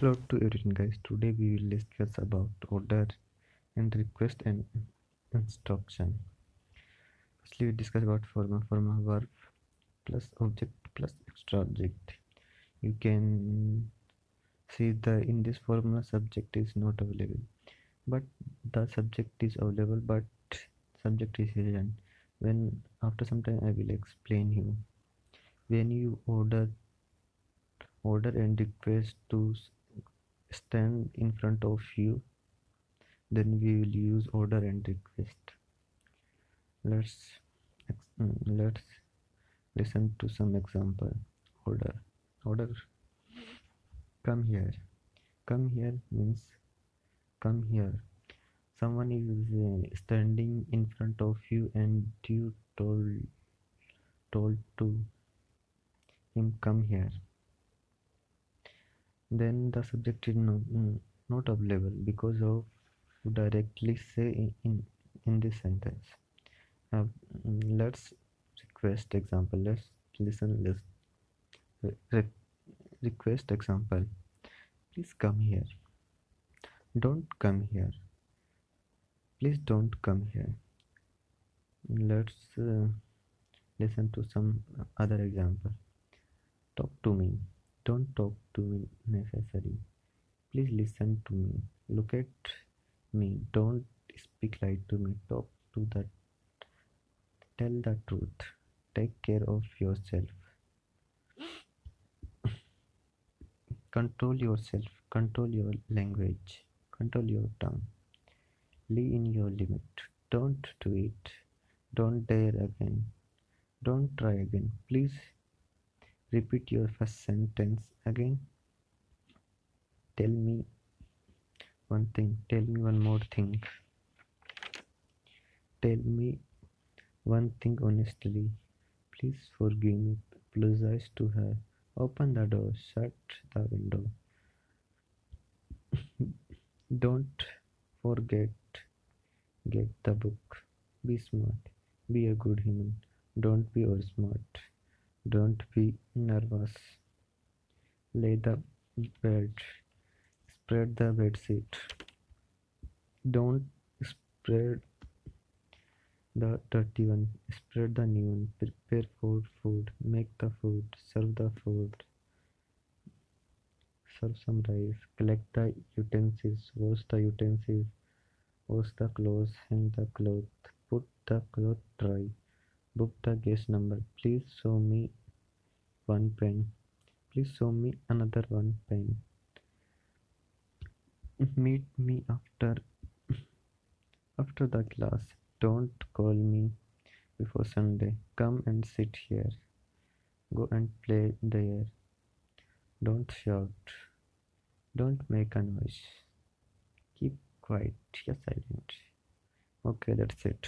hello to everyone guys. Today we will discuss about order and request and instruction. Firstly we discuss about forma forma verb plus object plus extra object. You can see the in this formula subject is not available but the subject is available but subject is hidden. When after some time i will explain you. When you order order and request to stand in front of you then we will use order and request. Let's mm, let's listen to some example. Order. Order. Come here. Come here means come here. Someone is uh, standing in front of you and you told told to him come here then the subject is not, mm, not available because of directly say in, in, this sentence. Uh, let's request example let's listen let's re request example. Please come here. Don't come here. Please don't come here. Let's uh, listen to some other example. Talk to me talk to me necessary. Please listen to me. Look at me. Don't speak light to me. Talk to the tell the truth. Take care of yourself. Control yourself. Control your language. Control your tongue. Live in your limit. Don't do it. Don't dare again. Don't try again. Please Repeat your first sentence again. Tell me one thing. Tell me one more thing. Tell me one thing honestly. Please forgive me. Apologize to her. Open the door. Shut the window. Don't forget. Get the book. Be smart. Be a good human. Don't be over smart. Don't be nervous. Lay the bed. Spread the bed sheet. Don't spread the dirty one. Spread the new one. Prepare for food. Make the food. Serve the food. Serve some rice. Collect the utensils. Wash the utensils. Wash the clothes. Hang the cloth. Put the cloth dry book the guest number please show me one pen please show me another one pen meet me after after the class. Don't call me before sunday. Come and sit here. Go and play there. Don't shout. Don't make a noise. Keep quiet. You're silent. Okay that's it